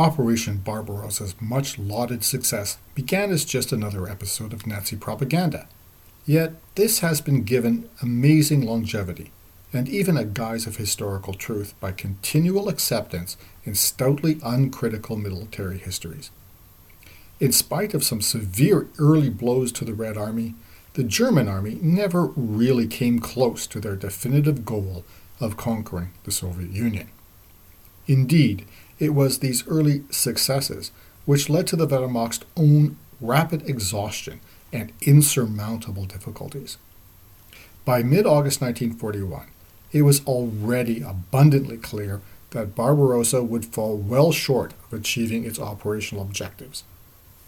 Operation Barbarossa's much lauded success began as just another episode of Nazi propaganda. Yet this has been given amazing longevity and even a guise of historical truth by continual acceptance in stoutly uncritical military histories. In spite of some severe early blows to the Red Army, the German army never really came close to their definitive goal of conquering the Soviet Union. Indeed, it was these early successes which led to the Wehrmacht's own rapid exhaustion and insurmountable difficulties. By mid August 1941, it was already abundantly clear that Barbarossa would fall well short of achieving its operational objectives,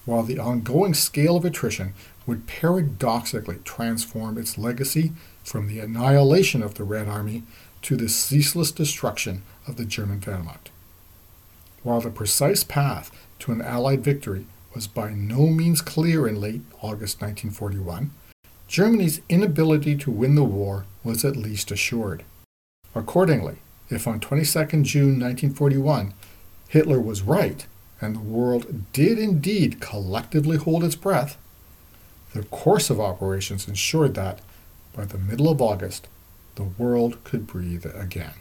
while the ongoing scale of attrition would paradoxically transform its legacy from the annihilation of the Red Army to the ceaseless destruction of the German Wehrmacht. While the precise path to an Allied victory was by no means clear in late August 1941, Germany's inability to win the war was at least assured. Accordingly, if on 22 June 1941 Hitler was right and the world did indeed collectively hold its breath, the course of operations ensured that, by the middle of August, the world could breathe again.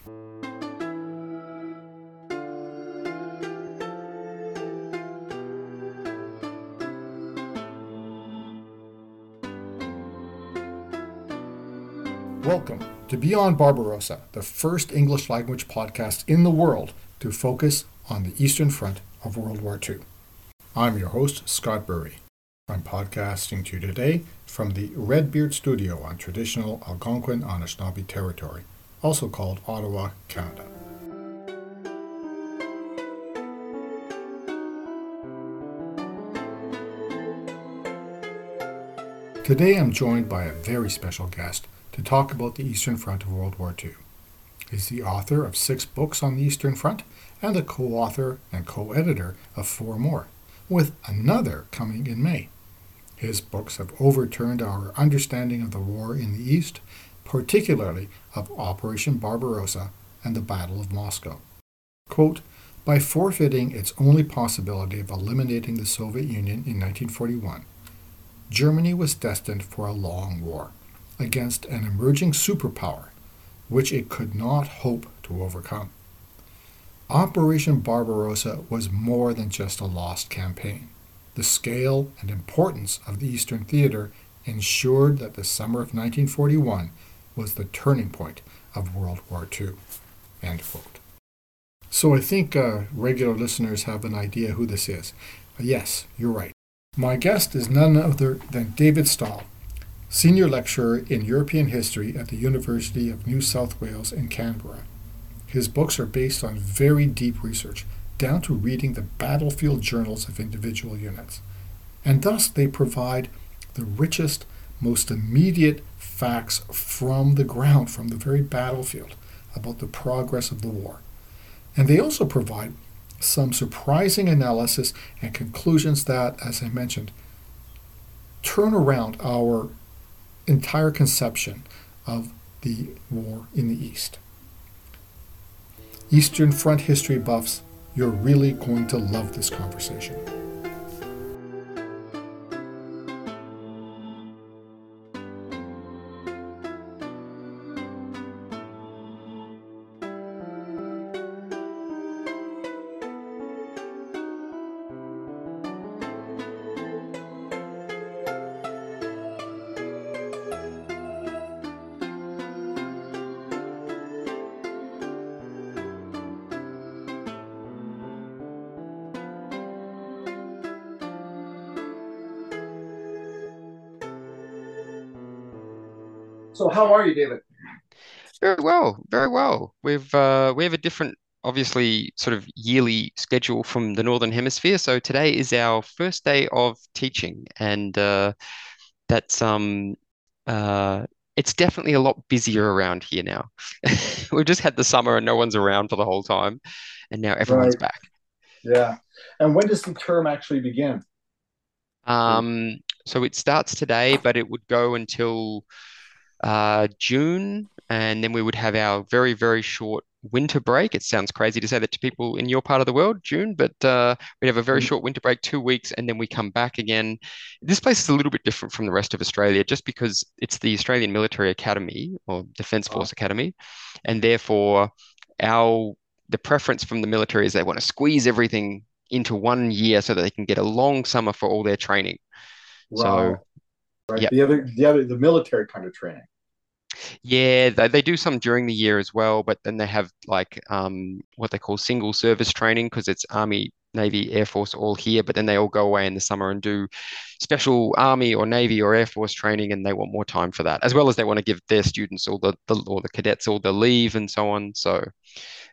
To Beyond Barbarossa, the first English language podcast in the world to focus on the Eastern Front of World War II. I'm your host, Scott Bury. I'm podcasting to you today from the Redbeard Studio on traditional Algonquin Anishinaabe territory, also called Ottawa, Canada. Today I'm joined by a very special guest to talk about the Eastern Front of World War II. He's the author of six books on the Eastern Front and the co author and co editor of four more, with another coming in May. His books have overturned our understanding of the war in the East, particularly of Operation Barbarossa and the Battle of Moscow. Quote, by forfeiting its only possibility of eliminating the Soviet Union in 1941, Germany was destined for a long war against an emerging superpower which it could not hope to overcome. Operation Barbarossa was more than just a lost campaign. The scale and importance of the Eastern Theater ensured that the summer of 1941 was the turning point of World War II. So I think uh, regular listeners have an idea who this is. Yes, you're right. My guest is none other than David Stahel, Senior Lecturer in European History at the University of New South Wales in Canberra. His books are based on very deep research, down to reading the battlefield journals of individual units. And thus they provide the richest, most immediate facts from the ground, from the very battlefield, about the progress of the war. And they also provide some surprising analysis and conclusions that, as I mentioned, turn around our entire conception of the war in the East. Eastern Front history buffs, you're really going to love this conversation. So, how are you, David? Very well, very well. We've uh, we have a different, obviously, sort of yearly schedule from the Northern Hemisphere. So today is our first day of teaching, and uh, that's um uh it's definitely a lot busier around here now. We've just had the summer and no one's around for the whole time, and now everyone's Right. back. Yeah. And when does the term actually begin? Um, so it starts today, but it would go until uh, June, and then we would have our very, very short winter break. It sounds crazy to say that to people in your part of the world, June, but uh, we have a very Mm, short winter break, two weeks, and then we come back again. This place is a little bit different from the rest of Australia just because it's the Australian Military Academy or Defence uh, Force Academy, and therefore our the preference from the military is they want to squeeze everything into one year so that they can get a long summer for all their training. So, wow. Right. yeah, The other, the other, the military kind of training. Yeah, they, they do some during the year as well, but then they have like um, what they call single service training because it's Army, Navy, Air Force all here, but then they all go away in the summer and do special Army or Navy or Air Force training, and they want more time for that, as well as they want to give their students all the, the or the cadets all the leave and so on. So.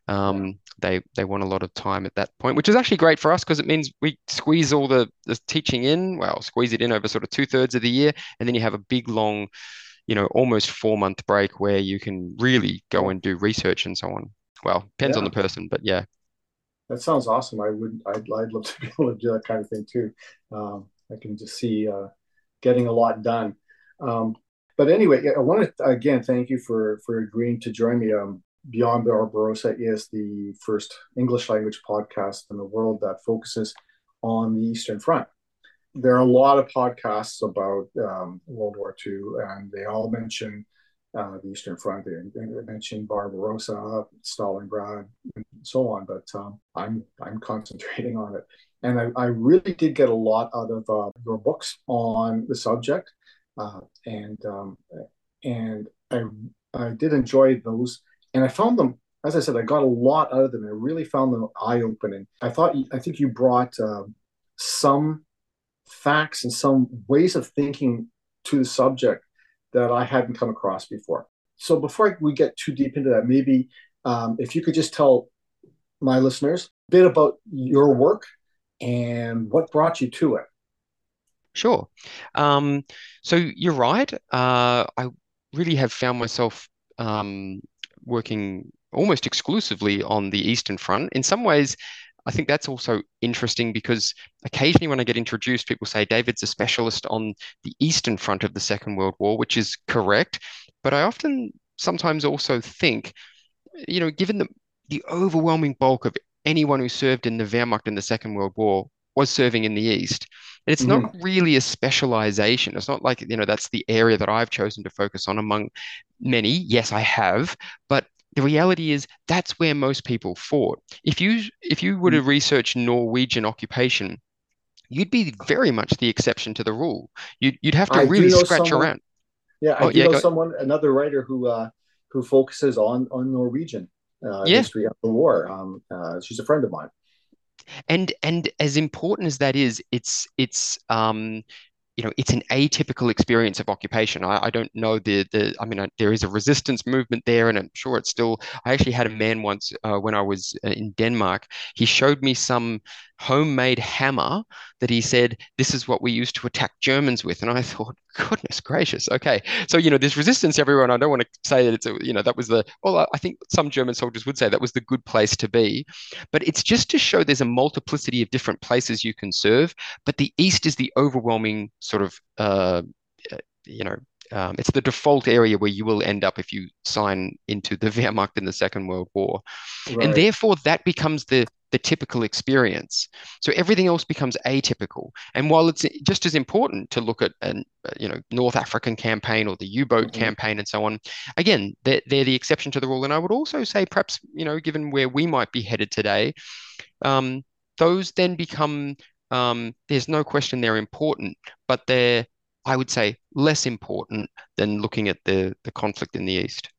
Um, they they want a lot of time at that point, which is actually great for us because it means we squeeze all the, the teaching in, well, squeeze it in over sort of two thirds of the year, and then you have a big long you know, almost four month break where you can really go and do research and so on. Well, depends on the person, but yeah, That sounds awesome. I would, I'd, I'd love to be able to do that kind of thing too. Um, I can just see uh, getting a lot done. Um, but anyway, I want to again thank you for for agreeing to join me. Um, Beyond Barbarossa is the first English language podcast in the world that focuses on the Eastern Front. There are a lot of podcasts about um, World War II, and they all mention uh, the Eastern Front. They, they mention Barbarossa, Stalingrad, and so on. But um, I'm I'm concentrating on it, and I, I really did get a lot out of uh, your books on the subject, uh, and um, and I I did enjoy those, and I found them. As I said, I got a lot out of them. I really found them eye opening. I thought I think you brought uh, some facts and some ways of thinking to the subject that I hadn't come across before. So before we get too deep into that, maybe um, if you could just tell my listeners a bit about your work and what brought you to it. sure. Um, so you're right. Uh, I really have found myself um, working almost exclusively on the Eastern Front. In some ways, I think that's also interesting because occasionally when I get introduced, people say David's a specialist on the Eastern Front of the Second World War, which is correct. But I often sometimes also think, you know, given the the overwhelming bulk of anyone who served in the Wehrmacht in the Second World War was serving in the East. And it's not Mm-hmm. really a specialization. It's not like, you know, that's the area that I've chosen to focus on among many. Yes, I have, but the reality is that's where most people fought. If you if you were to research Norwegian occupation, you'd be very much the exception to the rule. You'd you'd have to I really scratch someone. around. Yeah, I Oh do yeah, know someone, another writer who uh, who focuses on on Norwegian uh, yeah. history of the war. Um, uh, she's a friend of mine. And and as important as that is, it's it's um you know it's an atypical experience of occupation. I, I don't know the the I mean I, there is a resistance movement there, and I'm sure it's still. I actually had a man once uh, when I was uh, in Denmark. He showed me some homemade hammer that he said this is what we used to attack Germans with, and I thought, goodness gracious, okay. So you know there's resistance and I don't want to say that it's a, you know that was the well I I think some German soldiers would say that was the good place to be, but it's just to show there's a multiplicity of different places you can serve but the East is the overwhelming sort of, uh, uh, you know, um, it's the default area where you will end up if you sign into the Wehrmacht in the Second World War, and therefore that becomes the the typical experience. So everything else becomes atypical. And while it's just as important to look at an uh, you know North African campaign or the U-boat hmm campaign and so on, again they're, they're the exception to the rule. And I would also say perhaps you know given where we might be headed today um, those then become, um, there's no question they're important, but they're, I would say, less important than looking at the, the conflict in the East.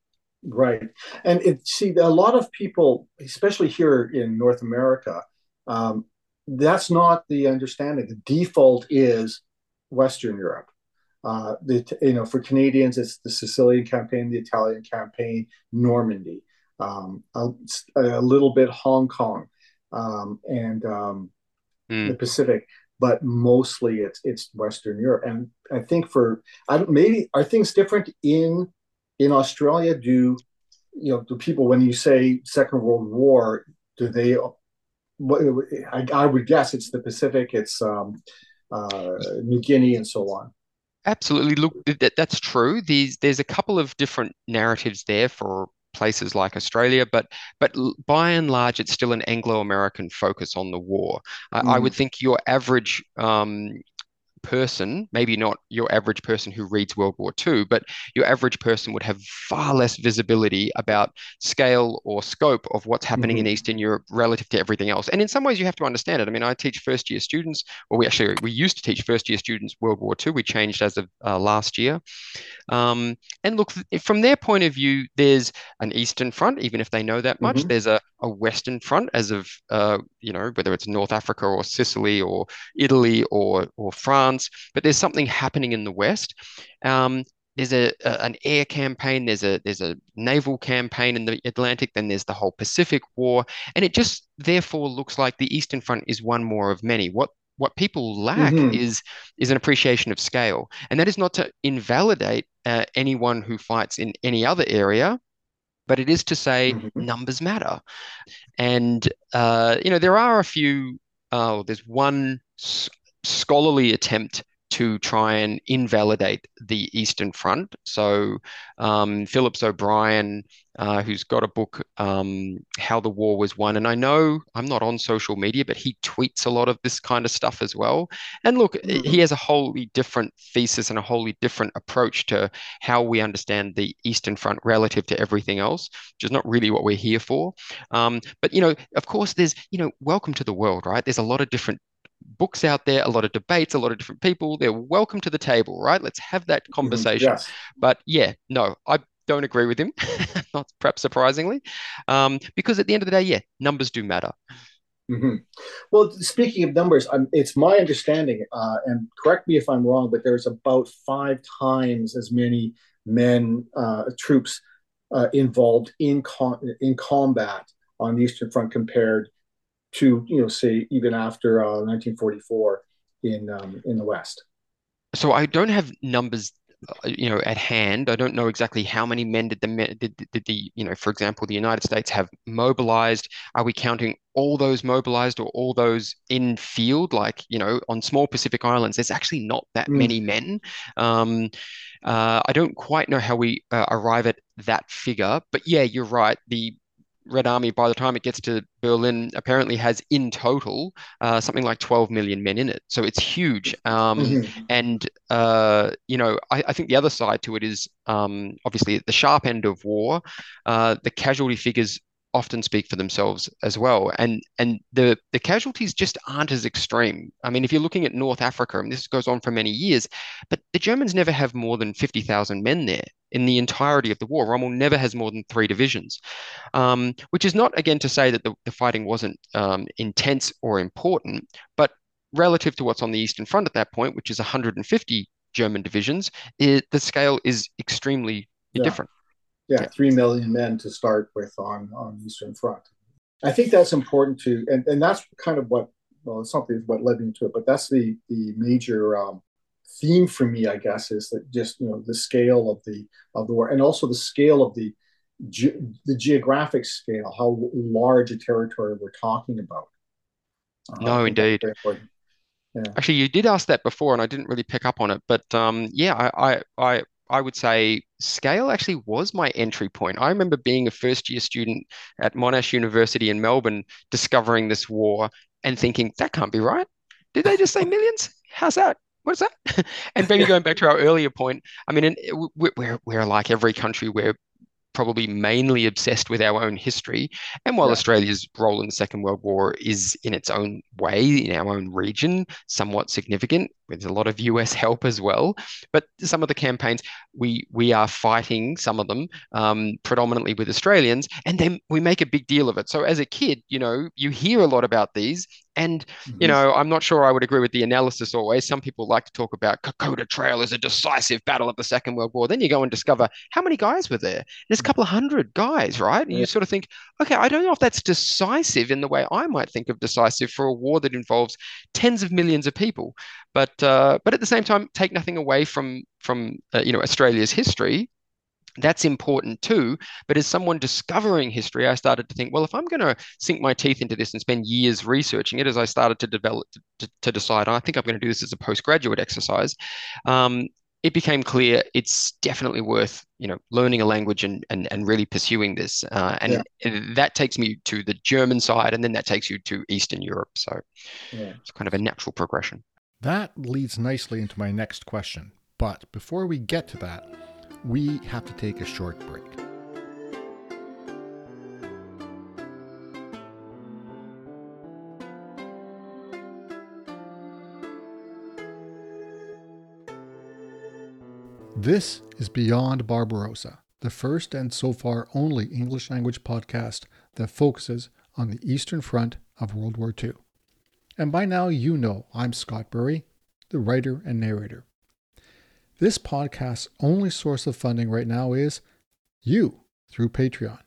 Right. And it see a lot of people, especially here in North America, um, that's not the understanding. The default is Western Europe. Uh, the you know for Canadians, it's the Sicilian campaign, the Italian campaign, Normandy, um, a, a little bit Hong Kong, um, and um, the Mm, Pacific, but mostly it's it's Western Europe. And I think for I don't, maybe are things different in in Australia? Do you know do people when you say Second World War, do they? What I, I would guess it's the Pacific, it's um, uh, New Guinea, and so on. absolutely. Look, that, that's true. These, there's a couple of different narratives there for places like Australia, but but by and large, it's still an Anglo-American focus on the war. I, I would think your average um, person, maybe not your average person who reads World War II, but your average person would have far less visibility about scale or scope of what's happening mm-hmm. in Eastern Europe relative to everything else. And in some ways, you have to understand it. I mean, I teach first year students, or we actually we used to teach first year students World War II. We changed as of uh, last year. Um, and look, from their point of view, there's an Eastern Front, even if they know that much. Mm-hmm. There's a, a Western Front, as of uh, you know, whether it's North Africa or Sicily or Italy or or France. But there's something happening in the West. Um, there's a, a, an air campaign, there's a there's a naval campaign in the Atlantic, then there's the whole Pacific War, and it just therefore looks like the Eastern Front is one more of many. What what people lack mm-hmm. is is an appreciation of scale, and that is not to invalidate uh, anyone who fights in any other area, but it is to say mm-hmm. numbers matter. And uh, you know there are a few. Uh, there's one s- scholarly attempt to try and invalidate the Eastern Front. So um, Phillips O'Brien, uh, who's got a book, um, How the War Was Won, and I know I'm not on social media, but he tweets a lot of this kind of stuff as well. And look, mm-hmm. he has a wholly different thesis and a wholly different approach to how we understand the Eastern Front relative to everything else, which is not really what we're here for. Um, but you know, of course, there's you know, welcome to the world, right? There's a lot of different books out there, a lot of debates, a lot of different people. They're welcome to the table, right? Let's have that mm-hmm. conversation. Yes. But yeah, no, I don't agree with him, not perhaps surprisingly, um, because at the end of the day, yeah, numbers do matter. Mm-hmm. Well, speaking of numbers, I'm, it's my understanding, uh, and correct me if I'm wrong, but there's about five times as many men, uh, troops uh, involved in com- in combat on the Eastern Front compared to you know say even after uh, 1944 in um, in the West. So I don't have numbers uh, you know at hand. I don't know exactly how many men did the did, did the you know for example the united states have mobilized. Are we counting all those mobilized or all those in field? Like you know on small pacific islands there's actually not that mm. many men. Um, uh, i don't quite know how we uh, arrive at that figure but yeah you're right. The Red Army, by the time it gets to Berlin, apparently has in total uh, something like 12 million men in it. So it's huge. Um, mm-hmm. And, uh, you know, I, I, think the other side to it is um, obviously at the sharp end of war, uh, the casualty figures often speak for themselves as well. And and the the casualties just aren't as extreme. I mean, if you're looking at North Africa, and this goes on for many years, but the Germans never have more than 50,000 men there in the entirety of the war. Rommel never has more than three divisions, um, which is not again to say that the, the fighting wasn't um, intense or important, but relative to what's on the Eastern Front at that point, which is 150 German divisions, it, the scale is extremely yeah. different yeah, three million men to start with on on the Eastern Front. I think that's important to, and, and that's kind of what well, something what led me to it, but that's the the major um, theme for me, I guess, is that just you know the scale of the of the war, and also the scale of the ge- the geographic scale, how large a territory we're talking about. Uh, no, indeed. Yeah. Actually, you did ask that before, and I didn't really pick up on it. But um, yeah, I, I, I I would say scale actually was my entry point. I remember being a first year student at Monash University in Melbourne, discovering this war and thinking, that can't be right. Did they just say millions? How's that? What's that? and maybe going back to our earlier point, I mean, we're, we're like every country we're probably mainly obsessed with our own history. And while yeah. Australia's role in the Second World War is in its own way, in our own region, somewhat significant, with a lot of US help as well. But some of the campaigns, we we are fighting some of them um, predominantly with Australians, and then we make a big deal of it. So as a kid, you know, you hear a lot about these, and you mm-hmm. know, I'm not sure I would agree with the analysis always. Some people like to talk about Kokoda Trail as a decisive battle of the Second World War. Then you go and discover how many guys were there. There's a couple of hundred guys, right? And yeah. you sort of think, okay, I don't know if that's decisive in the way I might think of decisive for a war that involves tens of millions of people. But uh, but at the same time, take nothing away from from uh, you know Australia's history. That's important too. But as someone discovering history, I started to think, well, if I'm going to sink my teeth into this and spend years researching it, as I started to develop to, to decide, I think I'm going to do this as a postgraduate exercise. Um, it became clear it's definitely worth you know learning a language and and, and really pursuing this uh, and, yeah. that takes me to the german side and then that takes you to eastern europe so yeah. it's kind of a natural progression that leads nicely into my next question but before we get to that we have to take a short break This is Beyond Barbarossa, the first and so far only English language podcast that focuses on the Eastern Front of World War II. And by now, you know I'm Scott Bury, the writer and narrator. This podcast's only source of funding right now is you through Patreon.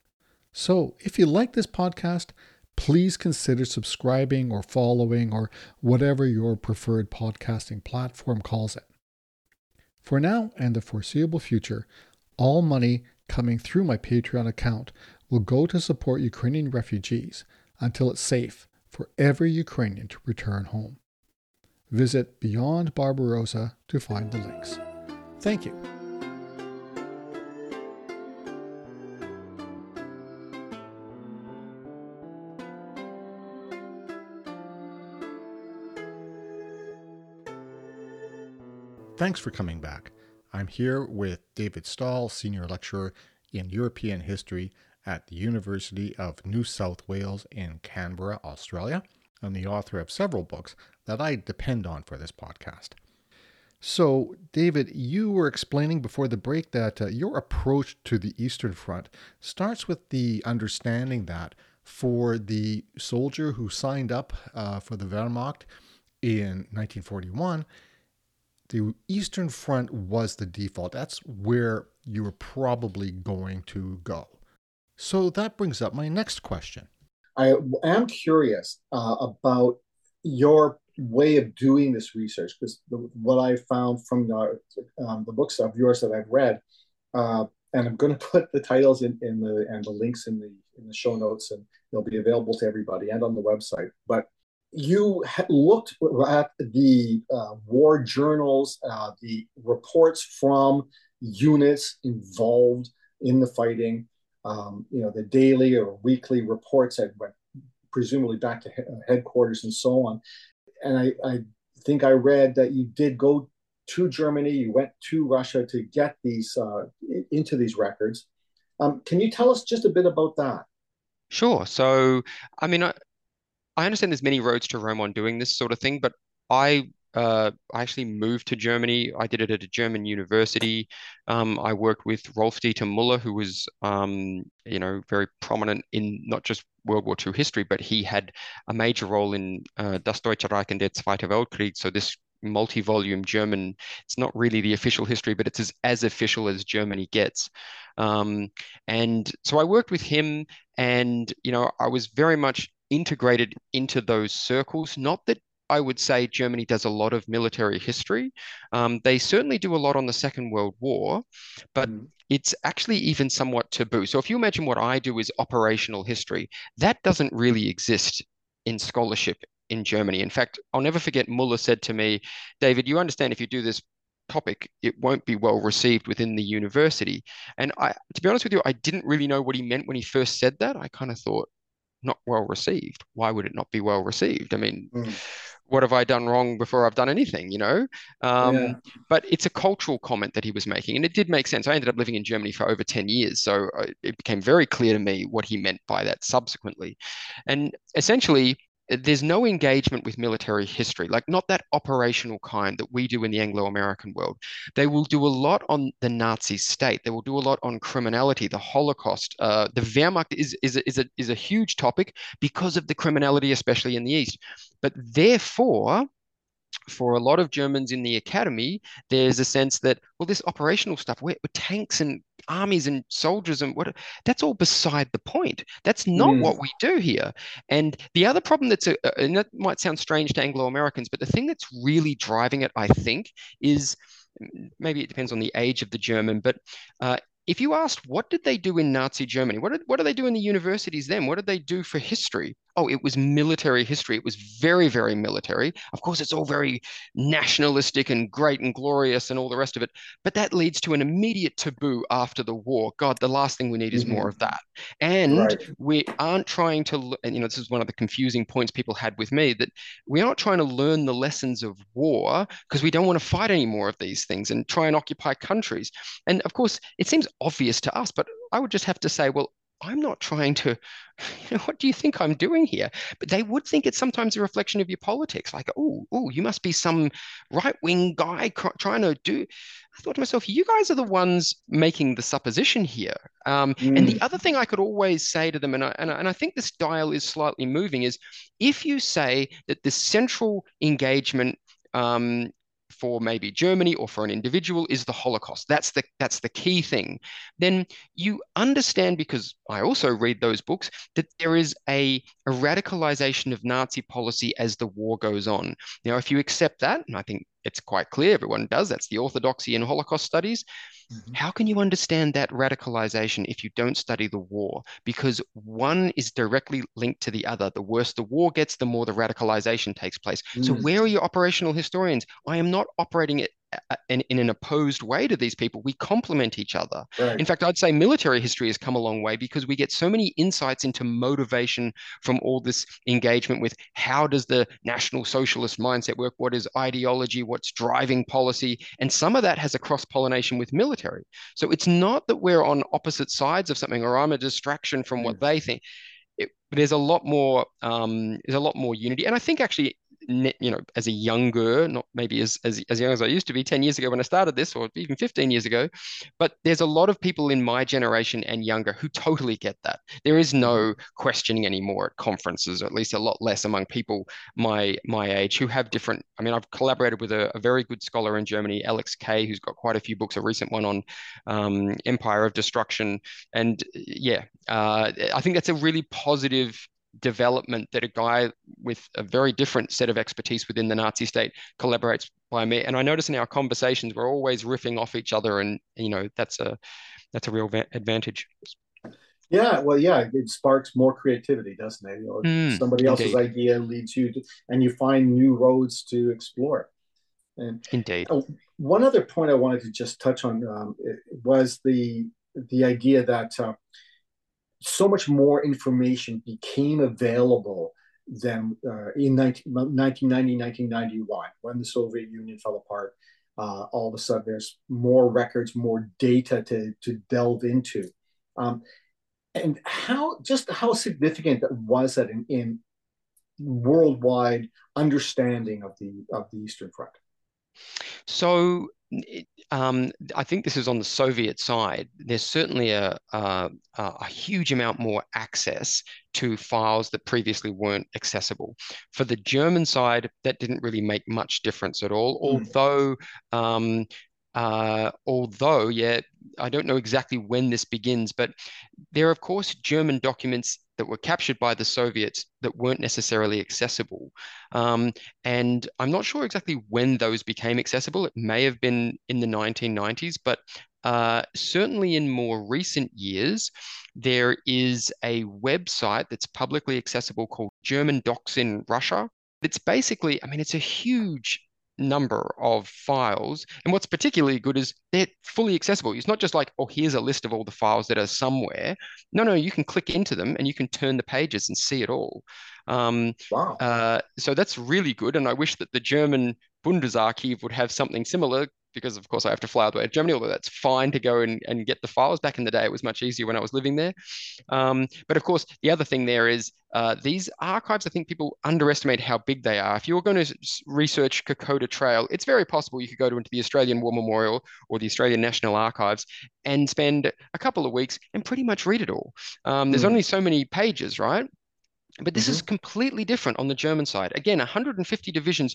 So if you like this podcast, please consider subscribing or following or whatever your preferred podcasting platform calls it. For now and the foreseeable future, all money coming through my Patreon account will go to support Ukrainian refugees until it's safe for every Ukrainian to return home. Visit Beyond Barbarossa to find the links. Thank you. Thanks for coming back. I'm here with David Stahel, Senior Lecturer in European History at the University of New South Wales in Canberra, Australia, and the author of several books that I depend on for this podcast. So, David, you were explaining before the break that uh, your approach to the Eastern Front starts with the understanding that for the soldier who signed up uh, for the Wehrmacht in 1941, the Eastern Front was the default. That's where you were probably going to go. So that brings up my next question. I am curious uh, about your way of doing this research because what I found from the, um, the books of yours that I've read, uh, and I'm going to put the titles in, in the and the links in the in the show notes, and they'll be available to everybody and on the website. But you looked at the uh, war journals, uh, the reports from units involved in the fighting, um, you know, the daily or weekly reports that went presumably back to headquarters and so on. And I, I think I read that you did go to Germany, you went to Russia to get these uh, into these records. Um, can you tell us just a bit about that? Sure. So, I mean, I, I understand there's many roads to Rome on doing this sort of thing, but I uh, I actually moved to Germany. I did it at a German university. Um, I worked with Rolf Dieter Muller, who was, um, you know, very prominent in not just World War II history, but he had a major role in uh, Das Deutsche Reich und der Zweite Weltkrieg. So this multi-volume German, it's not really the official history, but it's as, as official as Germany gets. Um, and so I worked with him, and you know, I was very much integrated into those circles. Not that I would say Germany does a lot of military history. Um, they certainly do a lot on the Second World War, but mm. it's actually even somewhat taboo. So if you imagine what I do is operational history, that doesn't really exist in scholarship in Germany. In fact, I'll never forget Muller said to me, David, you understand if you do this topic, it won't be well received within the university. And I, to be honest with you, I didn't really know what he meant when he first said that. I kind of thought, not well received. Why would it not be well received? I mean, mm. What have I done wrong before I've done anything, you know? Um, yeah. But it's a cultural comment that he was making, and it did make sense. I ended up living in Germany for over 10 years, so uh, it became very clear to me what he meant by that subsequently. And essentially, there's no engagement with military history, like not that operational kind that we do in the Anglo American world. They will do a lot on the Nazi state. They will do a lot on criminality, the Holocaust. Uh, the Wehrmacht is, is, is, a, is a huge topic because of the criminality, especially in the East. But therefore, for a lot of Germans in the academy, there's a sense that, well, this operational stuff, with tanks and armies and soldiers and what, that's all beside the point. That's not mm. what we do here. And the other problem that's, a, and that might sound strange to Anglo Americans, but the thing that's really driving it, I think, is maybe it depends on the age of the German, but uh, if you asked what did they do in Nazi Germany, what did what do they do in the universities then? What did they do for history? Oh, it was military history. It was very, very military. Of course, it's all very nationalistic and great and glorious and all the rest of it. But that leads to an immediate taboo after the war. God, the last thing we need is mm-hmm. more of that. And right. we aren't trying to, and you know, this is one of the confusing points people had with me that we aren't trying to learn the lessons of war because we don't want to fight any more of these things and try and occupy countries. And of course, it seems obvious to us, but I would just have to say, well, I'm not trying to, you know, what do you think I'm doing here? But they would think it's sometimes a reflection of your politics. Like, oh, oh, you must be some right wing guy trying to do. I thought to myself, you guys are the ones making the supposition here. Um, mm. And the mm. other thing I could always say to them, and I, and I, and I think this dial is slightly moving, is if you say that the central engagement um, for maybe Germany or for an individual is the Holocaust. That's the that's the key thing. Then you understand because I also read those books that there is a, a radicalization of Nazi policy as the war goes on. Now, if you accept that, and I think it's quite clear everyone does, that's the orthodoxy in Holocaust studies. Mm-hmm. How can you understand that radicalization if you don't study the war? Because one is directly linked to the other. The worse the war gets, the more the radicalization takes place. Mm. So, where are your operational historians? I am not operating it in, in an opposed way to these people. We complement each other. Right. In fact, I'd say military history has come a long way because we get so many insights into motivation from all this engagement with how does the National Socialist mindset work? What is ideology? What's driving policy? And some of that has a cross pollination with military. So it's not that we're on opposite sides of something or I'm a distraction from what they think. It, there's a lot more um, there's a lot more unity and i think actually you know, as a younger, not maybe as, as, as young as I used to be 10 years ago when I started this, or even 15 years ago, but there's a lot of people in my generation and younger who totally get that. There is no mm-hmm. questioning anymore at conferences, or at least a lot less among people my my age who have different. I mean, I've collaborated with a, a very good scholar in Germany, Alex Kay, who's got quite a few books. A recent one on um, Empire of Destruction, and yeah, uh, I think that's a really positive development that a guy with a very different set of expertise within the Nazi state collaborates by me. And I notice in our conversations we're always riffing off each other, and you know that's a that's a real va- advantage. Yeah, well, yeah, it sparks more creativity, doesn't it? You know, mm, somebody else's indeed. idea leads you to, and you find new roads to explore. And indeed, uh, one other point I wanted to just touch on um, was the the idea that uh, so much more information became available than uh, in 19, 1990, 1991, when the Soviet Union fell apart. Uh, all of a sudden, there's more records, more data to, to delve into. Um, and how just how significant was that in, in worldwide understanding of the of the Eastern Front? So um, I think this is on the Soviet side. There's certainly a, a, a, huge amount more access to files that previously weren't accessible. For the German side, that didn't really make much difference at all, mm. although um, uh, although, yeah, I don't know exactly when this begins, but there are, of course, German documents that were captured by the Soviets that weren't necessarily accessible. Um, and I'm not sure exactly when those became accessible. It may have been in the 1990s, but uh, certainly in more recent years, there is a website that's publicly accessible called German Docs in Russia. It's basically, I mean, it's a huge number of files. And what's particularly good is they're fully accessible. It's not just like, oh, here's a list of all the files that are somewhere. No, no, you can click into them and you can turn the pages and see it all. Um, wow. Uh, so that's really good. And I wish that the German Bundesarchiv would have something similar because of course I have to fly all the way to Germany, although that's fine to go and, and get the files. Back in the day, it was much easier when I was living there. Um, but of course, the other thing there is uh, these archives, I think people underestimate how big they are. If you're going to research Kokoda Trail, it's very possible you could go to into the Australian War Memorial or the Australian National Archives and spend a couple of weeks and pretty much read it all. Um, there's mm. only so many pages, right? But this mm-hmm. is completely different on the German side. Again, 150 divisions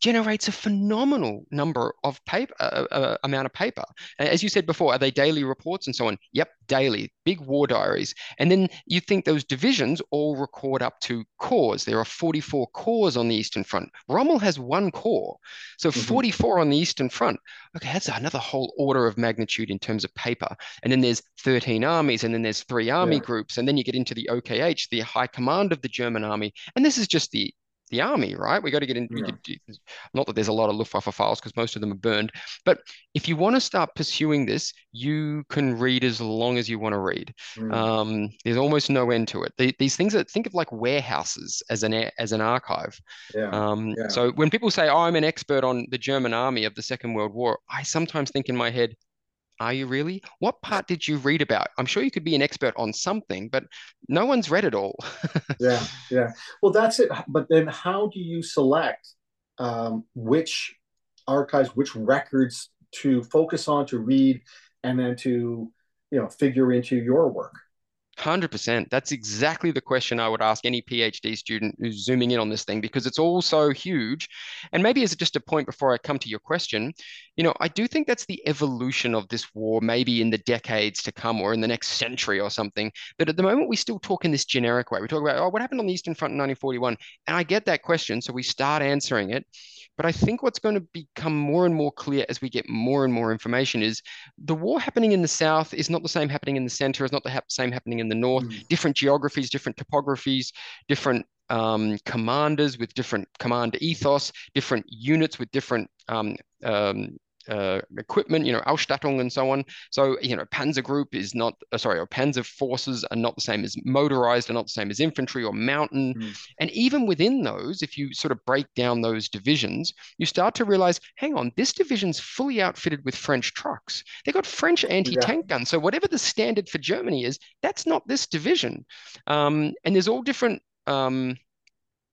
generates a phenomenal number of paper, uh, uh, amount of paper. As you said before, are they daily reports and so on? Yep, daily, big war diaries. And then you think those divisions all record up to corps. There are 44 corps on the Eastern Front. Rommel has one corps. So mm-hmm. 44 on the Eastern Front. Okay, that's another whole order of magnitude in terms of paper. And then there's 13 armies, and then there's three army yeah. groups. And then you get into the OKH, the high command of the German army. And this is just the the army, right? We got to get in. Yeah. Could, not that there's a lot of Luftwaffe files because most of them are burned, but if you want to start pursuing this, you can read as long as you want to read. Mm. Um, there's almost no end to it. The, these things that think of like warehouses as an as an archive. Yeah. Um, yeah. So when people say, "Oh, I'm an expert on the German army of the Second World War," I sometimes think in my head, are you really? What part did you read about? I'm sure you could be an expert on something, but no one's read it all. yeah, yeah. Well, that's it. But then how do you select um, which archives, which records to focus on, to read, and then to, you know, figure into your work? 100%. That's exactly the question I would ask any PhD student who's zooming in on this thing because it's all so huge. And maybe as just a point before I come to your question, you know, I do think that's the evolution of this war, maybe in the decades to come or in the next century or something. But at the moment, we still talk in this generic way. We talk about, oh, what happened on the Eastern Front in 1941? And I get that question. So we start answering it. But I think what's going to become more and more clear as we get more and more information is the war happening in the South is not the same happening in the center, is not the ha- same happening in the North. Mm. Different geographies, different topographies, different um, commanders with different command ethos, different units with different um, um, uh, equipment, you know, Ausstattung and so on. So, you know, Panzer Group is not, uh, sorry, or Panzer forces are not the same as motorized, are not the same as infantry or mountain. Mm. And even within those, if you sort of break down those divisions, you start to realize, hang on, this division's fully outfitted with French trucks. They've got French anti-tank yeah. guns. So whatever the standard for Germany is, that's not this division. Um, and there's all different um,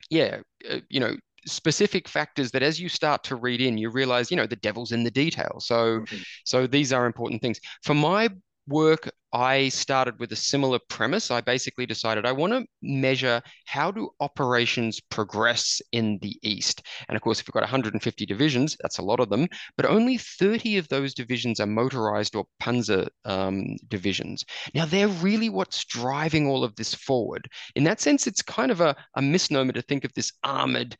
yeah, uh, you know, specific factors that as you start to read in, you realize, you know, the devil's in the detail. So, mm-hmm. so these are important things. For my work, I started with a similar premise. I basically decided I want to measure how do operations progress in the East. And of course, if you've got 150 divisions, that's a lot of them, but only 30 of those divisions are motorized or panzer um, divisions. Now, they're really what's driving all of this forward. In that sense, it's kind of a, a misnomer to think of this armored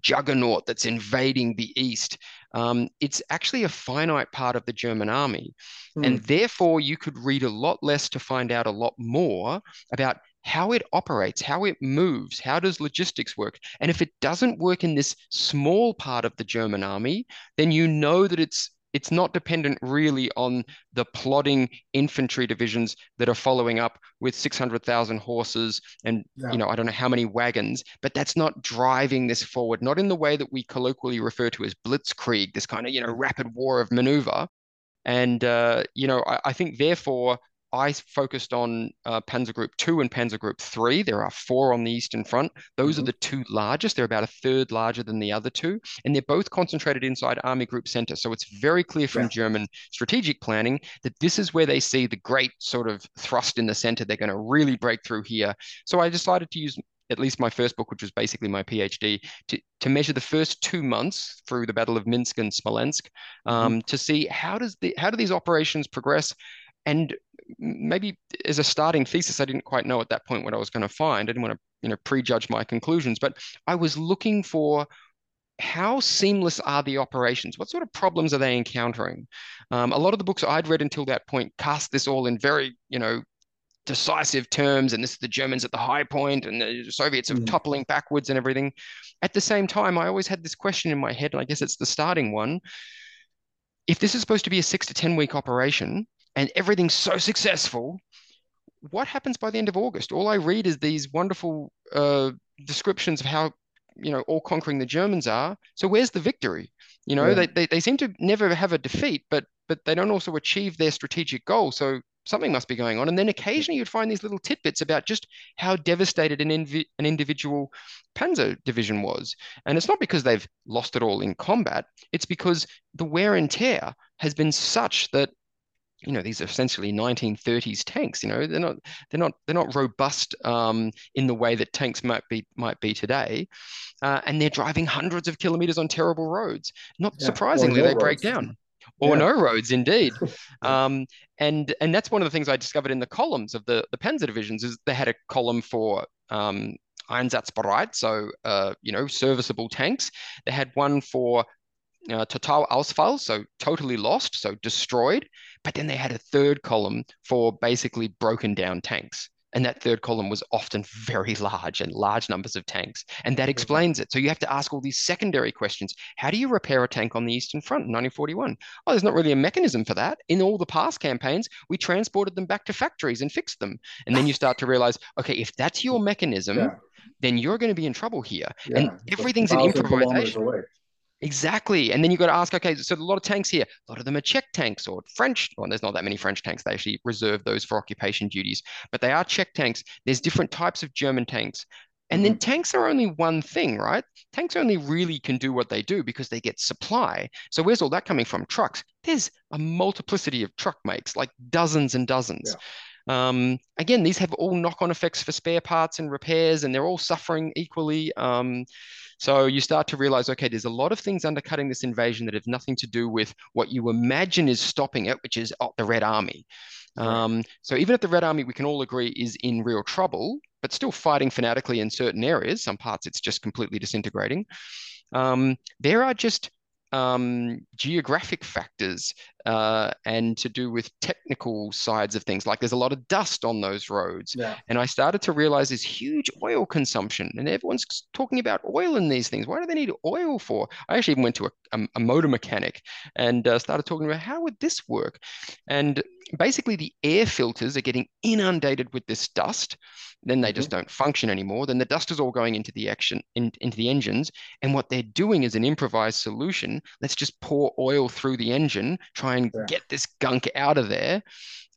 juggernaut that's invading the East um, it's actually a finite part of the German army. Mm. And therefore, you could read a lot less to find out a lot more about how it operates, how it moves, how does logistics work. And if it doesn't work in this small part of the German army, then you know that it's it's not dependent really on the plodding infantry divisions that are following up with 600,000 horses and yeah. you know I don't know how many wagons but that's not driving this forward not in the way that we colloquially refer to as blitzkrieg this kind of you know rapid war of maneuver and uh, you know I, I think therefore I focused on uh, Panzer Group 2 and Panzer Group 3. There are four on the Eastern Front. Those mm-hmm. are the two largest. They're about a third larger than the other two. And they're both concentrated inside Army Group Center. So it's very clear from yeah. German strategic planning that this is where they see the great sort of thrust in the center. They're going to really break through here. So I decided to use at least my first book, which was basically my PhD, to, to measure the first two months through the Battle of Minsk and Smolensk mm-hmm. um, mm-hmm. to see how does the how do these operations progress and maybe as a starting thesis, I didn't quite know at that point what I was going to find. I didn't want to, you know, prejudge my conclusions, but I was looking for how seamless are the operations? What sort of problems are they encountering? Um, a lot of the books I'd read until that point cast this all in very, you know, decisive terms, and this is the Germans at the high point, and the Soviets are mm. toppling backwards and everything. At the same time, I always had this question in my head, and I guess it's the starting one. If this is supposed to be a six to 10 week operation, and everything's so successful, what happens by the end of August? All I read is these wonderful uh, descriptions of how you know all conquering the Germans are. So where's the victory? You know, yeah. they, they they seem to never have a defeat, but but they don't also achieve their strategic goal. So something must be going on. And then occasionally you'd find these little tidbits about just how devastated an, inv- an individual panzer division was. And it's not because they've lost it all in combat, it's because the wear and tear has been such that you know these are essentially 1930s tanks you know they're not they're not they're not robust um, in the way that tanks might be might be today uh, and they're driving hundreds of kilometers on terrible roads not yeah. surprisingly no they roads. break down or yeah. no roads indeed um, and and that's one of the things i discovered in the columns of the the panzer divisions is they had a column for um, Einsatzbereit, so uh, you know serviceable tanks. They had one for uh, total Ausfall, so totally lost, so destroyed. But then they had a third column for basically broken down tanks. And that third column was often very large and large numbers of tanks. And that mm-hmm. explains it. So you have to ask all these secondary questions. How do you repair a tank on the Eastern Front in 1941? Oh, there's not really a mechanism for that. In all the past campaigns, we transported them back to factories and fixed them. And then you start to realize, okay, if that's your mechanism, yeah. then you're going to be in trouble here. Yeah. And everything's an improvisation. Exactly. And then you've got to ask, okay, so a lot of tanks here, a lot of them are Czech tanks or French. Well, there's not that many French tanks. They actually reserve those for occupation duties, but they are Czech tanks. There's different types of German tanks. And then mm-hmm. tanks are only one thing, right? Tanks only really can do what they do because they get supply. So where's all that coming from? Trucks. There's a multiplicity of truck makes, like dozens and dozens. Yeah. Um, again, these have all knock-on effects for spare parts and repairs, and they're all suffering equally. Um, so you start to realize, okay, there's a lot of things undercutting this invasion that have nothing to do with what you imagine is stopping it, which is oh, the Red Army. Um, so even if the Red Army, we can all agree, is in real trouble, but still fighting fanatically in certain areas, some parts it's just completely disintegrating. Um, there are just um, geographic factors uh, and to do with technical sides of things. Like there's a lot of dust on those roads. Yeah. And I started to realize this huge oil consumption. And everyone's talking about oil in these things. Why do they need oil for? I actually even went to a, a, a motor mechanic and uh, started talking about how would this work? And basically, the air filters are getting inundated with this dust then they just mm-hmm. don't function anymore. Then the dust is all going into the action in, into the engines, and what they're doing is an improvised solution. Let's just pour oil through the engine, try and yeah. get this gunk out of there.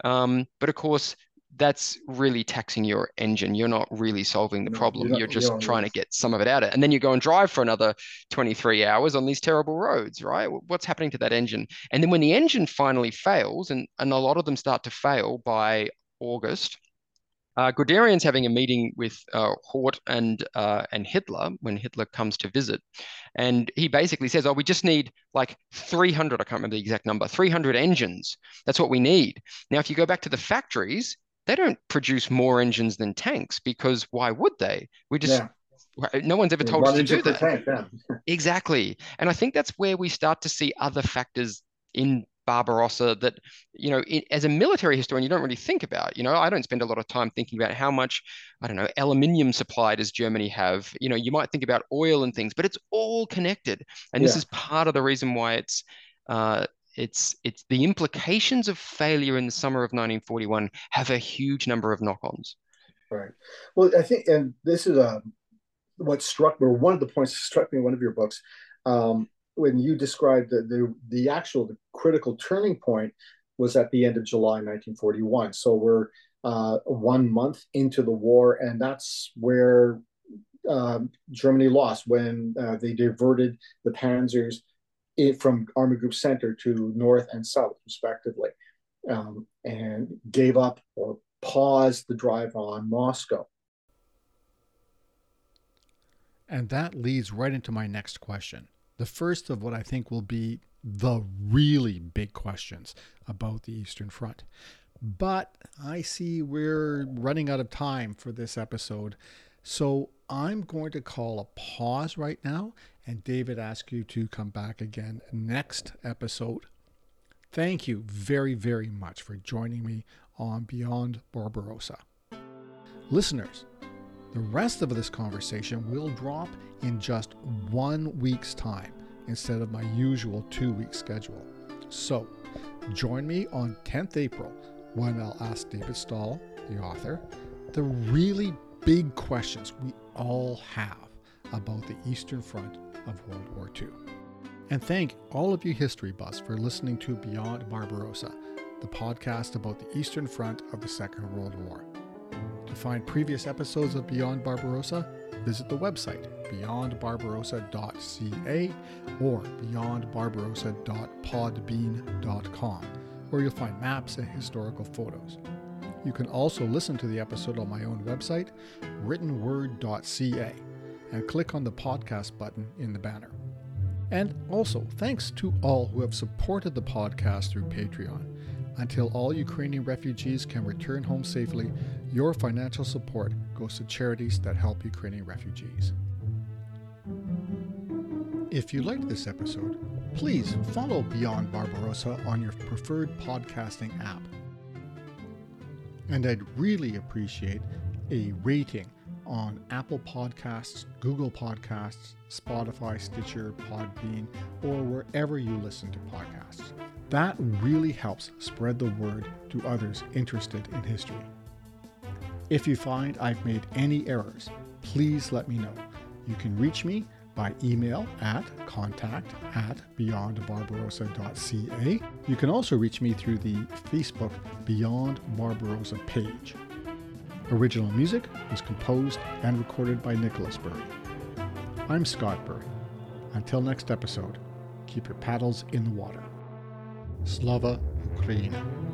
Um, but of course, that's really taxing your engine. You're not really solving the problem. You're, you're just you're trying to get some of it out of it. And then you go and drive for another 23 hours on these terrible roads, right? What's happening to that engine? And then when the engine finally fails, and, and a lot of them start to fail by August, uh, Guderian's having a meeting with uh, Hoth and uh, and Hitler when Hitler comes to visit, and he basically says, "Oh, we just need like 300. I can't remember the exact number. 300 engines. That's what we need." Now, if you go back to the factories, they don't produce more engines than tanks because why would they? We just yeah. no one's ever told us to do that. Tank, yeah. exactly, and I think that's where we start to see other factors in Barbarossa that, you know, it, as a military historian, you don't really think about. You know, I don't spend a lot of time thinking about how much, I don't know, aluminium supply does Germany have. You know, you might think about oil and things, but it's all connected. And this is part of the reason why it's, uh, it's it's the implications of failure in the summer of 1941 have a huge number of knock-ons. Right. Well, I think, and this is a um, what struck me, or one of the points that struck me in one of your books. Um, when you described the, the, the actual the critical turning point was at the end of July 1941. So we're uh, one month into the war, and that's where uh, Germany lost when uh, they diverted the panzers from Army Group Center to North and South, respectively, um, and gave up or paused the drive on Moscow. And that leads right into my next question. The first of what I think will be the really big questions about the Eastern Front. But I see we're running out of time for this episode. So I'm going to call a pause right now and David ask you to come back again next episode. Thank you very, very much for joining me on Beyond Barbarossa. Listeners, the rest of this conversation will drop in just one week's time instead of my usual two week schedule. So, join me on 10th April when I'll ask David Stahel, the author, the really big questions we all have about the Eastern Front of World War II. And thank all of you history buffs for listening to Beyond Barbarossa, the podcast about the Eastern Front of the Second World War. To find previous episodes of Beyond Barbarossa, visit the website beyondbarbarossa.ca or beyondbarbarossa.podbean.com. where you'll find maps and historical photos. You can also listen to the episode on my own website, writtenword.ca, and click on the podcast button in the banner. And also, thanks to all who have supported the podcast through Patreon. Until all Ukrainian refugees can return home safely, your financial support goes to charities that help Ukrainian refugees. If you liked this episode, please follow Beyond Barbarossa on your preferred podcasting app. And I'd really appreciate a rating on Apple Podcasts, Google Podcasts, Spotify, Stitcher, Podbean, or wherever you listen to podcasts. That really helps spread the word to others interested in history. If you find I've made any errors, please let me know. You can reach me by email at contact at beyondbarbarossa.ca. You can also reach me through the Facebook Beyond Barbarossa page. Original music was composed and recorded by Nicholas Bury. I'm Scott Bury. Until next episode, keep your paddles in the water. Slava Ukraina.